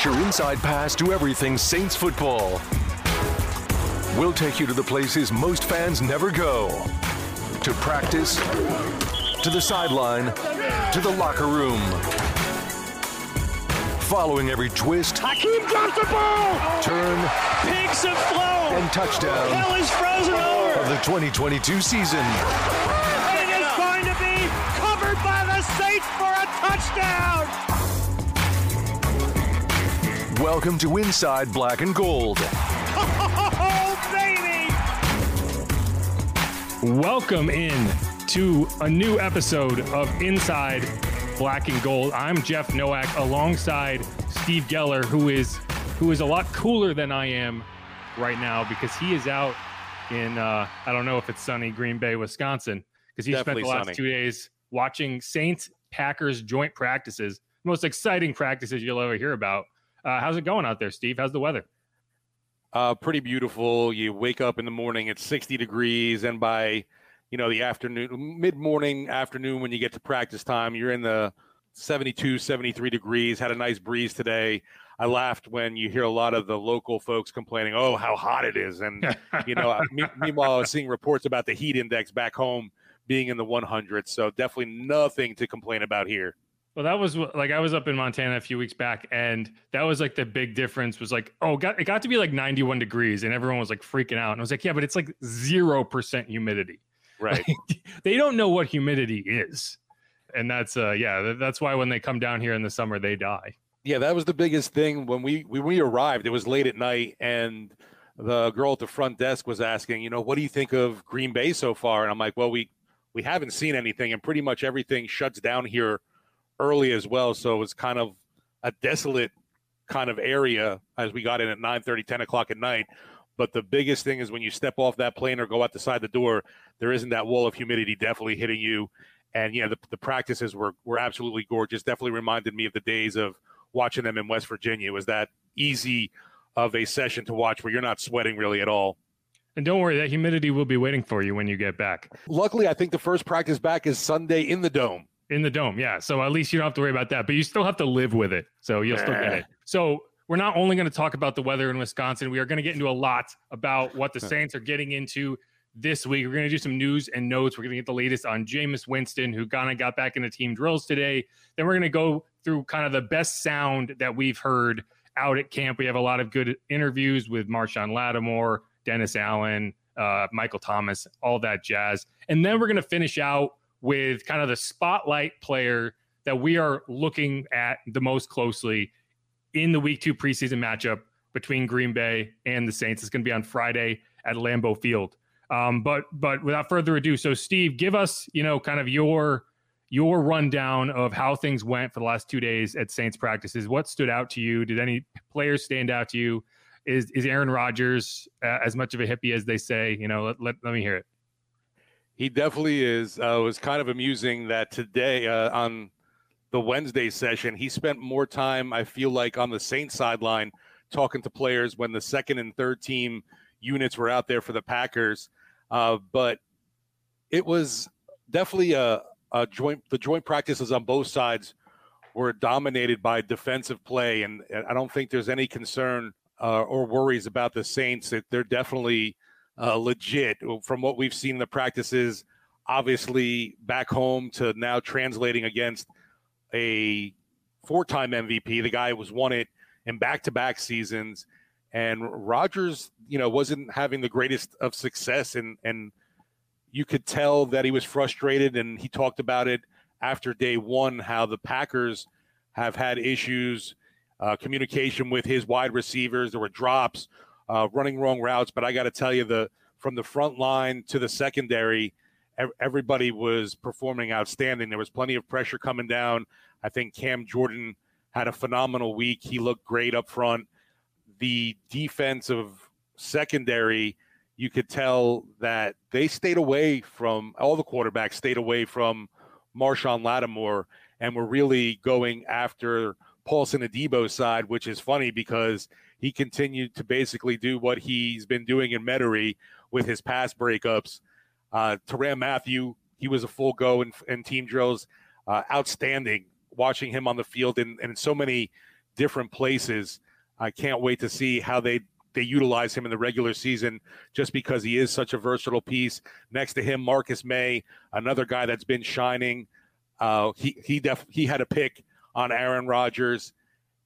Get your inside pass to everything Saints football. We'll take you to the places most fans never go to practice, to the sideline, to the locker room. Following every twist, Hakeem drops the ball! turn, Pigs have flown! and touchdown Hell is frozen over! of the 2022 season. It is going to be covered by the Saints for a touchdown! Welcome to Inside Black and Gold. Oh, baby! Welcome in to a new episode of Inside Black and Gold. I'm Jeff Nowak alongside Steve Geller, who is who is a lot cooler than I am right now because he is out in uh, I don't know if it's sunny Green Bay, Wisconsin, because he Definitely spent the last sunny. two days watching Saints Packers joint practices, most exciting practices you'll ever hear about. Uh, how's it going out there, Steve? How's the weather? Uh, pretty beautiful. You wake up in the morning, it's 60 degrees, and by you know the afternoon, mid morning, afternoon, when you get to practice time, you're in the 72, 73 degrees. Had a nice breeze today. I laughed when you hear a lot of the local folks complaining, "Oh, how hot it is!" And you know, me- meanwhile, I was seeing reports about the heat index back home being in the 100s. So definitely nothing to complain about here. Well, that was like I was up in Montana a few weeks back, and that was like the big difference. Was like, oh, got, it got to be like 91 degrees, and everyone was like freaking out. And I was like, yeah, but it's like zero percent humidity. Right. They don't know what humidity is, and that's uh, yeah, that's why when they come down here in the summer, they die. Yeah, that was the biggest thing when we when we arrived. It was late at night, and the girl at the front desk was asking, you know, what do you think of Green Bay so far? And I'm like, well, we we haven't seen anything, and pretty much everything shuts down here early as well. So it was kind of a desolate kind of area as we got in at 9 30, 10 o'clock at night. But the biggest thing is when you step off that plane or go out the side of the door, there isn't that wall of humidity definitely hitting you. And yeah, the, the practices were were absolutely gorgeous. Definitely reminded me of the days of watching them in West Virginia. It was that easy of a session to watch where you're not sweating really at all. And don't worry, that humidity will be waiting for you when you get back Luckily, I think the first practice back is Sunday in the dome. In the dome. Yeah, so at least you don't have to worry about that, but you still have to live with it. So you'll still get it. So we're not only going to talk about the weather in Wisconsin, we are going to get into a lot about what the Saints are getting into this week. We're going to do some news and notes. We're going to get the latest on Jameis Winston, who kind of got back into team drills today. Then we're going to go through kind of the best sound that we've heard out at camp. We have a lot of good interviews with Marshon Lattimore, Dennis Allen, uh, Michael Thomas, all that jazz. And then we're going to finish out with kind of the spotlight player that we are looking at the most closely in the week two preseason matchup between Green Bay and the Saints. It's going to be on Friday at Lambeau Field. Um, but but without further ado, so Steve, give us you know kind of your your rundown of how things went for the last two days at Saints practices. What stood out to you? Did any players stand out to you? Is is Aaron Rodgers uh, as much of a hippie as they say? You know, let, let, let me hear it. He definitely is. Uh, it was kind of amusing that today uh, on the Wednesday session, he spent more time, I feel like, on the Saints sideline talking to players when the second and third team units were out there for the Packers. Uh, but it was definitely a, a joint, the joint practices on both sides were dominated by defensive play. And and I don't think there's any concern uh, or worries about the Saints that they're definitely uh, legit from what we've seen in the practices. Obviously, back home to now translating against a four-time MVP. The guy was won it in back-to-back seasons, and Rodgers, you know, wasn't having the greatest of success, and and you could tell that he was frustrated, and he talked about it after day one how the Packers have had issues, uh, communication with his wide receivers. There were drops, uh, running wrong routes. But I got to tell you, the from the front line to the secondary, ev- everybody was performing outstanding. There was plenty of pressure coming down. I think Cam Jordan had a phenomenal week. He looked great up front. The defensive secondary, you could tell that they stayed away from all the quarterbacks stayed away from Marshon Lattimore and were really going after Paulson Adebo's side, which is funny because he continued to basically do what he's been doing in Metairie with his pass breakups. Uh, Tyrann Mathieu, he was a full go in, in team drills, uh, outstanding. Watching him on the field in, in so many different places. I can't wait to see how they they utilize him in the regular season just because he is such a versatile piece. Next to him, Marcus Maye, another guy that's been shining. Uh, he he def- he had a pick on Aaron Rodgers,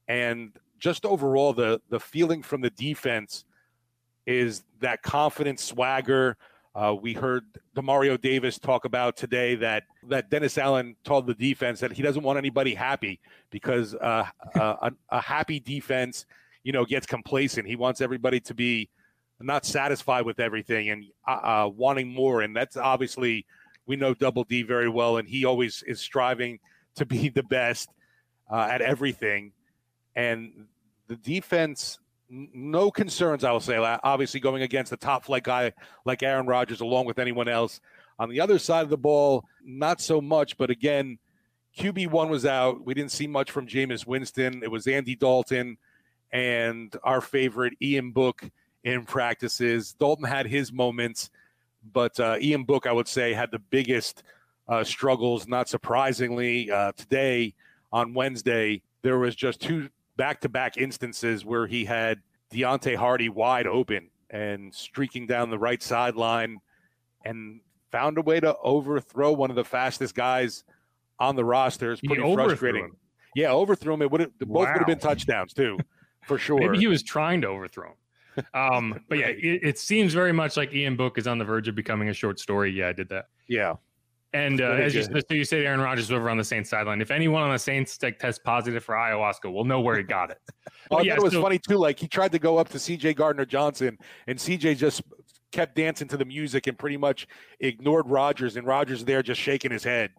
and just overall the the feeling from the defense is that confident swagger. Uh, we heard Demario Davis talk about today that that Dennis Allen told the defense that he doesn't want anybody happy because uh, uh a, a happy defense you know, gets complacent. He wants everybody to be not satisfied with everything and uh, uh, wanting more. And that's obviously we know Double D very well, and he always is striving to be the best uh, at everything. And the defense, no concerns, I will say. Obviously, going against a top flight guy like Aaron Rodgers, along with anyone else. On the other side of the ball, not so much. But again, QB one was out. We didn't see much from Jameis Winston. It was Andy Dalton and our favorite Ian Book in practices. Dalton had his moments, but uh, Ian Book, I would say, had the biggest uh, struggles. Not surprisingly, uh, today on Wednesday, there was just two back-to-back instances where he had Deonte Harty wide open and streaking down the right sideline, and found a way to overthrow one of the fastest guys on the roster. It's pretty frustrating. Him. Yeah, overthrew him. It would have both wow. would have been touchdowns too for sure. Maybe he was trying to overthrow him. Um, but yeah, it, it, seems very much like Ian Book is on the verge of becoming a short story. Yeah, I did that. Yeah. And uh, as you, so you said, Aaron Rodgers over on the Saints sideline. If anyone on the Saints like, test positive for ayahuasca, we'll know where he got it. oh, yeah, it was so, funny too. Like he tried to go up to C.J. Gardner Johnson, and C.J. just kept dancing to the music and pretty much ignored Rodgers, and Rodgers there just shaking his head.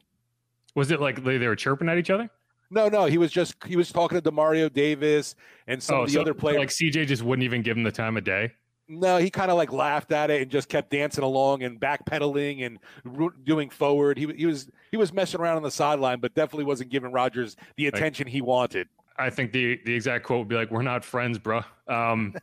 Was it like they, they were chirping at each other? No, no, he was just he was talking to Demario Davis and some oh, of the so, other players. Like CJ just wouldn't even give him the time of day. No, he kind of like laughed at it and just kept dancing along and backpedaling and doing forward. He, he was he was messing around on the sideline, but definitely wasn't giving Rodgers the attention like, he wanted. I think the the exact quote would be like, "We're not friends, bro." Um,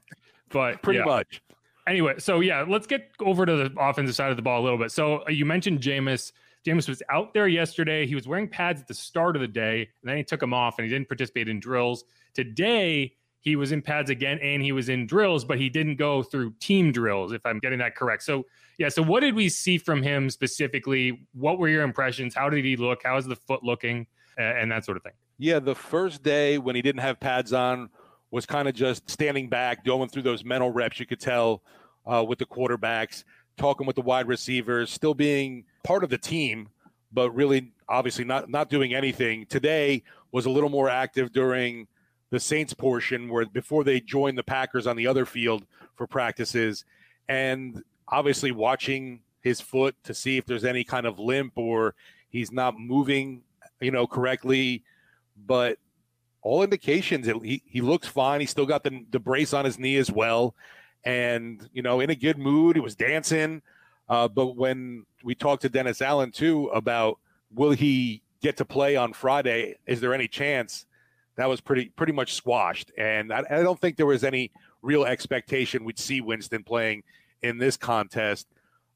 but pretty yeah. much. Anyway, so yeah, let's get over to the offensive side of the ball a little bit. So uh, you mentioned Jameis Jameis was out there yesterday. He was wearing pads at the start of the day, and then he took them off and he didn't participate in drills. Today, he was in pads again and he was in drills, but he didn't go through team drills, if I'm getting that correct. So, yeah. So, what did we see from him specifically? What were your impressions? How did he look? How is the foot looking? And that sort of thing. Yeah. The first day when he didn't have pads on was kind of just standing back, going through those mental reps. You could tell uh, with the quarterbacks, talking with the wide receivers, still being part of the team, but really obviously not not doing anything. Today was a little more active during the Saints portion where before they joined the Packers on the other field for practices and obviously watching his foot to see if there's any kind of limp or he's not moving, you know, correctly, but all indications he, he looks fine. He still got the, the brace on his knee as well. And, you know, in a good mood, he was dancing. Uh, but when we talked to Dennis Allen too about will he get to play on Friday? Is there any chance? That was pretty pretty much squashed, and I, I don't think there was any real expectation we'd see Winston playing in this contest.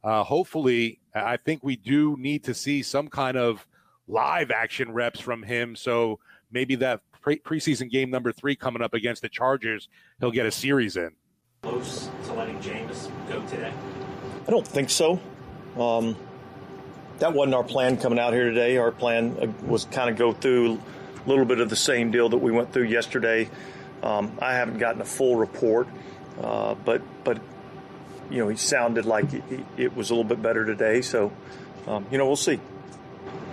Uh, hopefully, I think we do need to see some kind of live action reps from him. So maybe that pre- preseason game number three coming up against the Chargers, he'll get a series in. Close to letting Jameis go today. I don't think so. Um, that wasn't our plan coming out here today. Our plan uh, was kind of go through a little bit of the same deal that we went through yesterday. Um, I haven't gotten a full report, uh, but but you know he sounded like it, it, was a little bit better today. So um, you know we'll see.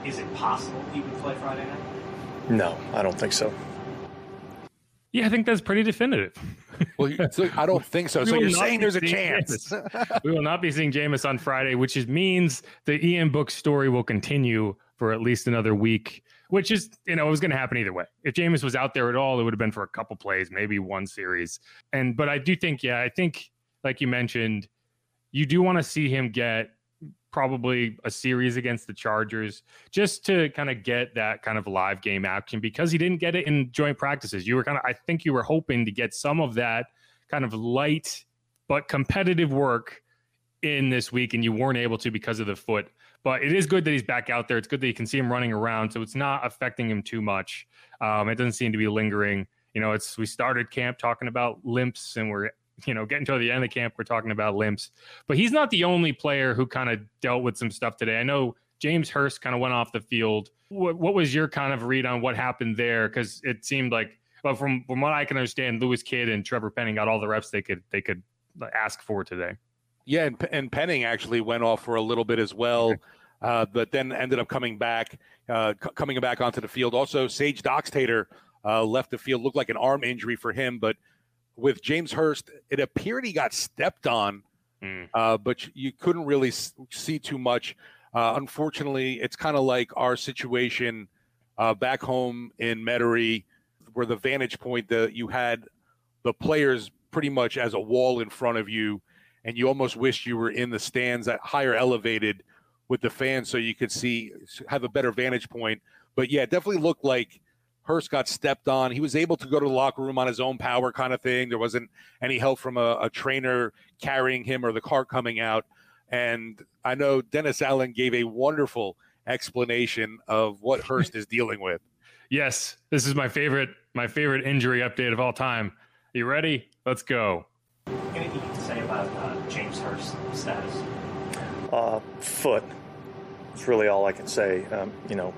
Is it possible he would play Friday night? No, I don't think so. Yeah, I think that's pretty definitive. well, so I don't think so. so you're saying there's a chance. we will not be seeing Jameis on Friday, which is, means the Ian Book story will continue for at least another week, which is, you know, it was going to happen either way. If Jameis was out there at all, it would have been for a couple plays, maybe one series. And, but I do think, yeah, I think, like you mentioned, you do want to see him get probably a series against the Chargers just to kind of get that kind of live game action because he didn't get it in joint practices. You were kind of, I think you were hoping to get some of that kind of light but competitive work in this week, and you weren't able to because of the foot. But it is good that he's back out there. It's good that you can see him running around, so it's not affecting him too much. Um, it doesn't seem to be lingering You know, it's we started camp talking about limps, and we're you know getting to the end of camp, we're talking about limps. But he's not the only player who kind of dealt with some stuff today. I know James Hurst kind of went off the field. What, what was your kind of read on what happened there? Because it seemed like, well, from from what I can understand, Lewis Kidd and Trevor Penning got all the reps they could they could ask for today. Yeah, and, and Penning actually went off for a little bit as well, uh, but then ended up coming back, uh, c- coming back onto the field. Also, Sage Doxtater uh, left the field. Looked like an arm injury for him, but with James Hurst, it appeared he got stepped on, Mm. uh, but you couldn't really s- see too much. Uh, unfortunately, it's kind of like our situation uh, back home in Metairie, where the vantage point that you had the players pretty much as a wall in front of you, and you almost wished you were in the stands at higher elevated with the fans so you could see have a better vantage point. But yeah, it definitely looked like Hurst got stepped on. He was able to go to the locker room on his own power, kind of thing. There wasn't any help from a, a trainer carrying him or the car coming out. And I know Dennis Allen gave a wonderful explanation of what Hurst is dealing with. Yes, this is my favorite my favorite injury update of all time. Are you ready? Let's go. Anything you can say about uh, James Hurst's status? Uh, foot. It's really all I can say. Um, you know,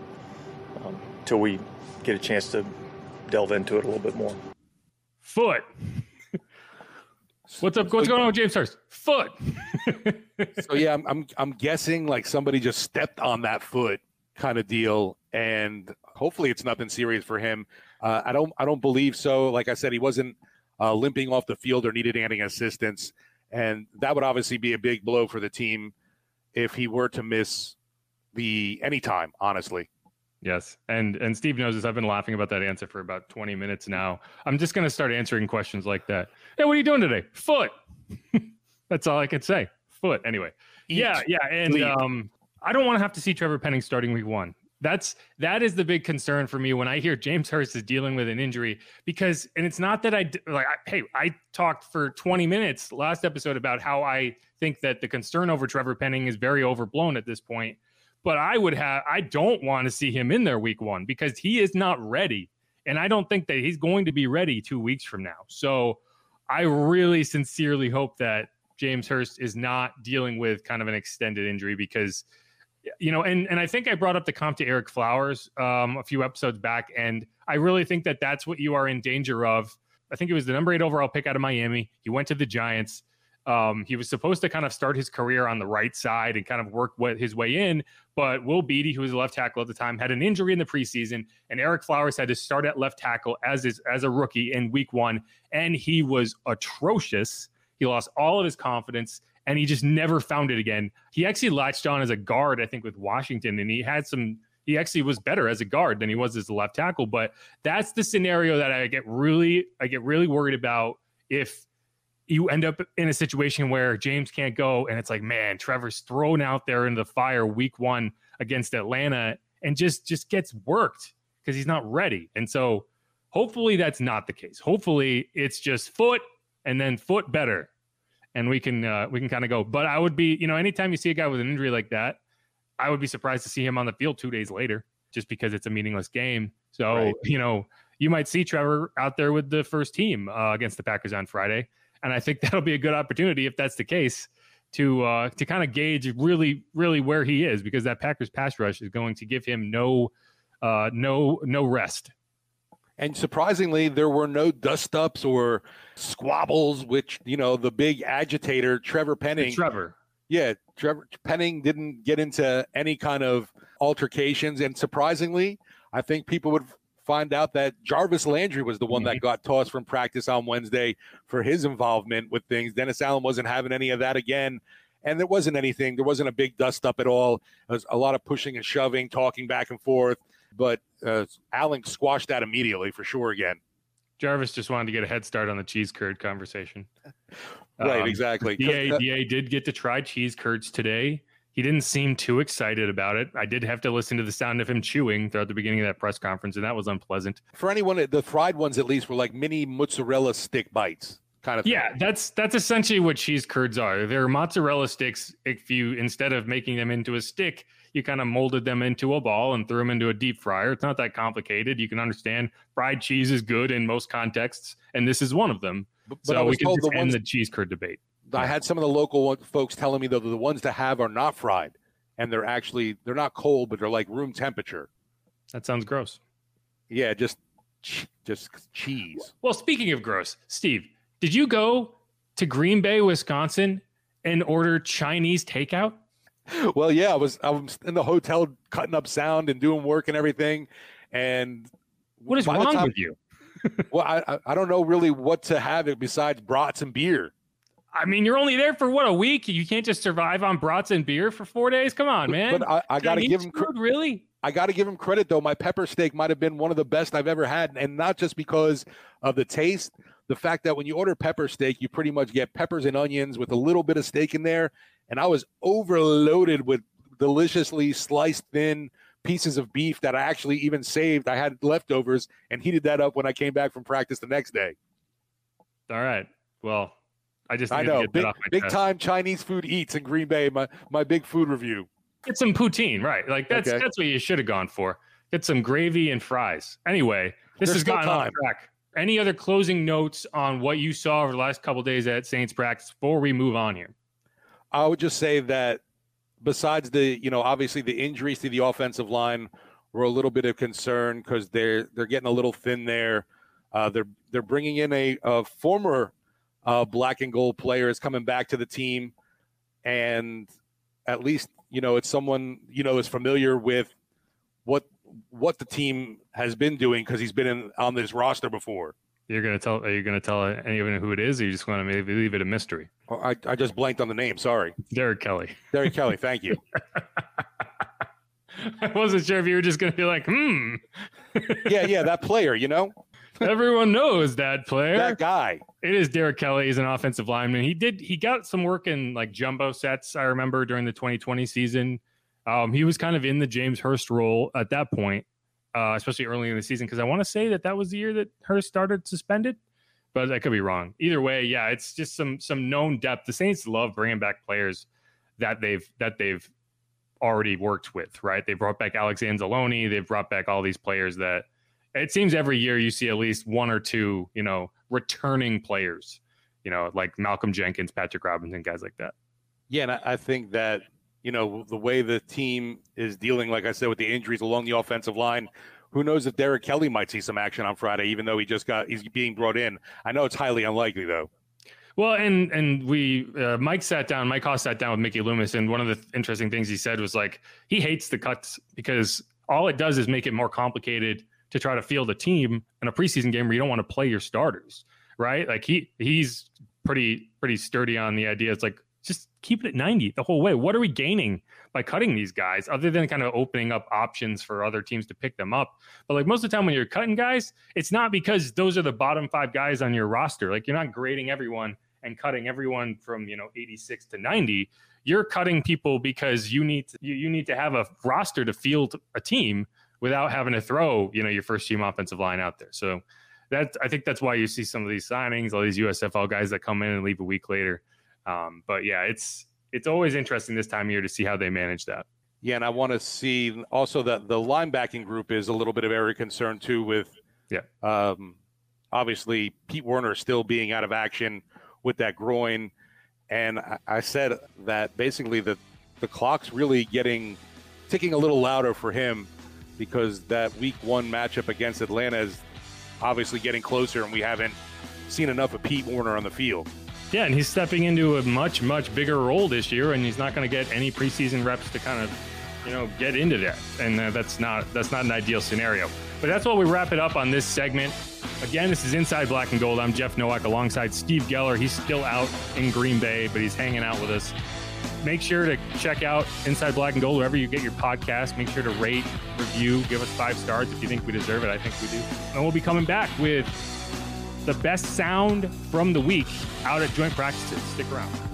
um, till we get a chance to delve into it a little bit more. Foot. What's up? What's going on with James Hurst? Foot. so yeah, I'm, I'm I'm guessing like somebody just stepped on that foot, kind of deal, and hopefully it's nothing serious for him. Uh, I don't I don't believe so. Like I said, he wasn't uh, limping off the field or needed any assistance, and that would obviously be a big blow for the team if he were to miss the any time. Honestly, Yes, and and Steve knows this. I've been laughing about that answer for about twenty minutes now. I'm just gonna start answering questions like that. Hey, what are you doing today? Foot. That's all I can say. Foot. Anyway. yeah, yeah, and sleep. um, I don't want to have to see Trevor Penning starting week one. That's that is the big concern for me when I hear James Hurst is dealing with an injury because, and it's not that I like. I, hey, I talked for 20 minutes last episode about how I think that the concern over Trevor Penning is very overblown at this point but I would have I don't want to see him in there week one because he is not ready. And I don't think that he's going to be ready two weeks from now. So I really sincerely hope that James Hurst is not dealing with kind of an extended injury because you know, and and I think I brought up the comp to Ereck Flowers um, a few episodes back, and I really think that that's what you are in danger of. I think it was the number eight overall pick out of Miami. He went to the Giants. Um, he was supposed to kind of start his career on the right side and kind of work his way in, but Will Beatty, who was a left tackle at the time, had an injury in the preseason, and Ereck Flowers had to start at left tackle as is, as a rookie in Week One, and he was atrocious. He lost all of his confidence, and he just never found it again. He actually latched on as a guard, I think, with Washington, and he had some. He actually was better as a guard than he was as a left tackle, but that's the scenario that I get really, I get really worried about if you end up in a situation where James can't go, and it's like, man, Trevor's thrown out there into the fire week one against Atlanta, and just just gets worked because he's not ready. And so, hopefully, that's not the case. Hopefully, it's just foot and then foot better, and we can uh, we can kind of go. But I would be, you know, anytime you see a guy with an injury like that, I would be surprised to see him on the field two days later, just because it's a meaningless game. So Right. you know, you might see Trevor out there with the first team uh, against the Packers on Friday and I think that'll be a good opportunity if that's the case to uh, to kind of gauge really really where he is because that Packers pass rush is going to give him no uh, no no rest. And surprisingly, there were no dust ups or squabbles, which, you know, the big agitator, Trevor Penning. Trevor, yeah, Trevor Penning didn't get into any kind of altercations. And surprisingly, I think people would find out that Jarvis Landry was the one that mm-hmm. got tossed from practice on Wednesday for his involvement with things. Dennis Allen wasn't having any of that again. And there wasn't anything, there wasn't a big dust up at all. There was a lot of pushing and shoving, talking back and forth. But uh, Allen squashed that immediately for sure again. Jarvis just wanted to get a head start on the cheese curd conversation. Right, Um, exactly. Da uh, Da did get to try cheese curds today. He didn't seem too excited about it. I did have to listen to the sound of him chewing throughout the beginning of that press conference, and that was unpleasant. for anyone, the fried ones at least were like mini mozzarella stick bites kind of. Yeah, that's that's essentially what cheese curds are. They're mozzarella sticks. If you instead of making them into a stick, you kind of molded them into a ball and threw them into a deep fryer. It's not that complicated. You can understand fried cheese is good in most contexts, and this is one of them. But, but I so was we can the end the cheese curd debate. I had some of the local folks telling me that the ones to have are not fried, and they're actually they're not cold, but they're like room temperature. That sounds gross. Yeah, just just cheese. Well, speaking of gross, Steve, did you go to Green Bay, Wisconsin, and order Chinese takeout? Well, yeah, I was I was in the hotel cutting up sound and doing work and everything, and What is wrong time- with you? Well, I I- I don't know really what to have it besides brats and beer. I mean, you're only there for what a week. You can't just survive on brats and beer for four days. Come on, man. But I, I got to give him cre- food, really. I got to give him credit though. My pepper steak might have been one of the best I've ever had, and not just because of the taste. The fact that when you order pepper steak, you pretty much get peppers and onions with a little bit of steak in there, and I was overloaded with deliciously sliced thin pieces of beef that I actually even saved. I had leftovers and heated that up when I came back from practice the next day. All right. Well, I just I know, get big that off my big chest. time Chinese food eats in Green Bay. My my big food review. Get some poutine, right? Like that's Okay. that's what you should have gone for. Get some gravy and fries. Anyway, this There's has gotten off track. Any other closing notes on what you saw over the last couple days at Saints practice before we move on here? I would just say that besides the, you know, obviously the injuries to the offensive line were a little bit of concern because they're they're getting a little thin there. Uh, they're they're bringing in a, a former uh, black and gold player is coming back to the team, and at least you know it's someone you know is familiar with what what the team has been doing because he's been in on this roster before. You're gonna tell? Are you gonna tell anyone who it is, or you just want to maybe leave it a mystery? Oh, I, I just blanked on the name. Sorry, Derrick Kelly. Derrick Kelly. Thank you. I wasn't sure if you were just gonna be like, hmm. Yeah, yeah, that player. You know Everyone knows that player. that guy. It is Derrick Kelly. He's an offensive lineman. He did he got some work in like jumbo sets. I remember during the 2020 season. Um, he was kind of in the James Hurst role at that point, uh, especially early in the season. Because I want to say that that was the year that Hurst started suspended, but I could be wrong. Either way, yeah, it's just some some known depth. The Saints love bringing back players that they've that they've already worked with. Right? They brought back Alex Anzalone. They've brought back all these players that it seems every year you see at least one or two, you know, returning players, you know, like Malcolm Jenkins, Patrick Robinson, guys like that. Yeah, and I, I think that you know the way the team is dealing, like I said, with the injuries along the offensive line. Who knows if Derrick Kelly might see some action on Friday, even though he just got he's being brought in. I know it's highly unlikely though. Well, and and we uh, Mike sat down, Mike Hoss sat down with Mickey Loomis, and one of the interesting things he said was like he hates the cuts because all it does is make it more complicated to try to field a team in a preseason game where you don't want to play your starters, right? Like he he's pretty pretty sturdy on the idea. It's like just keep it at 90 the whole way. What are we gaining by cutting these guys other than kind of opening up options for other teams to pick them up? But like most of the time when you're cutting guys, it's not because those are the bottom five guys on your roster. Like you're not grading everyone and cutting everyone from, you know, 86 to 90. You're cutting people because you need to, you, you need to have a roster to field a team without having to throw, you know, your first team offensive line out there. So that I think that's why you see some of these signings, all these USFL guys that come in and leave a week later. Um, but yeah, it's it's always interesting this time of year to see how they manage that. Yeah, and I want to see also that the linebacking group is a little bit of area concern too. With Yeah. um, obviously Pete Werner still being out of action with that groin, and I, I said that basically the the clock's really getting ticking a little louder for him because that Week One matchup against Atlanta is obviously getting closer, and we haven't seen enough of Pete Werner on the field. Yeah, and he's stepping into a much much bigger role this year, and he's not going to get any preseason reps to kind of, you know, get into that. And uh, that's not that's not an ideal scenario. But that's what we wrap it up on this segment. Again, this is Inside Black and Gold. I'm Jeff Nowak alongside Steve Geller. He's still out in Green Bay, but he's hanging out with us. Make sure to check out Inside Black and Gold wherever you get your podcast. Make sure to rate, review, give us five stars if you think we deserve it. I think we do. And we'll be coming back with the best sound from the week out at joint practices. Stick around.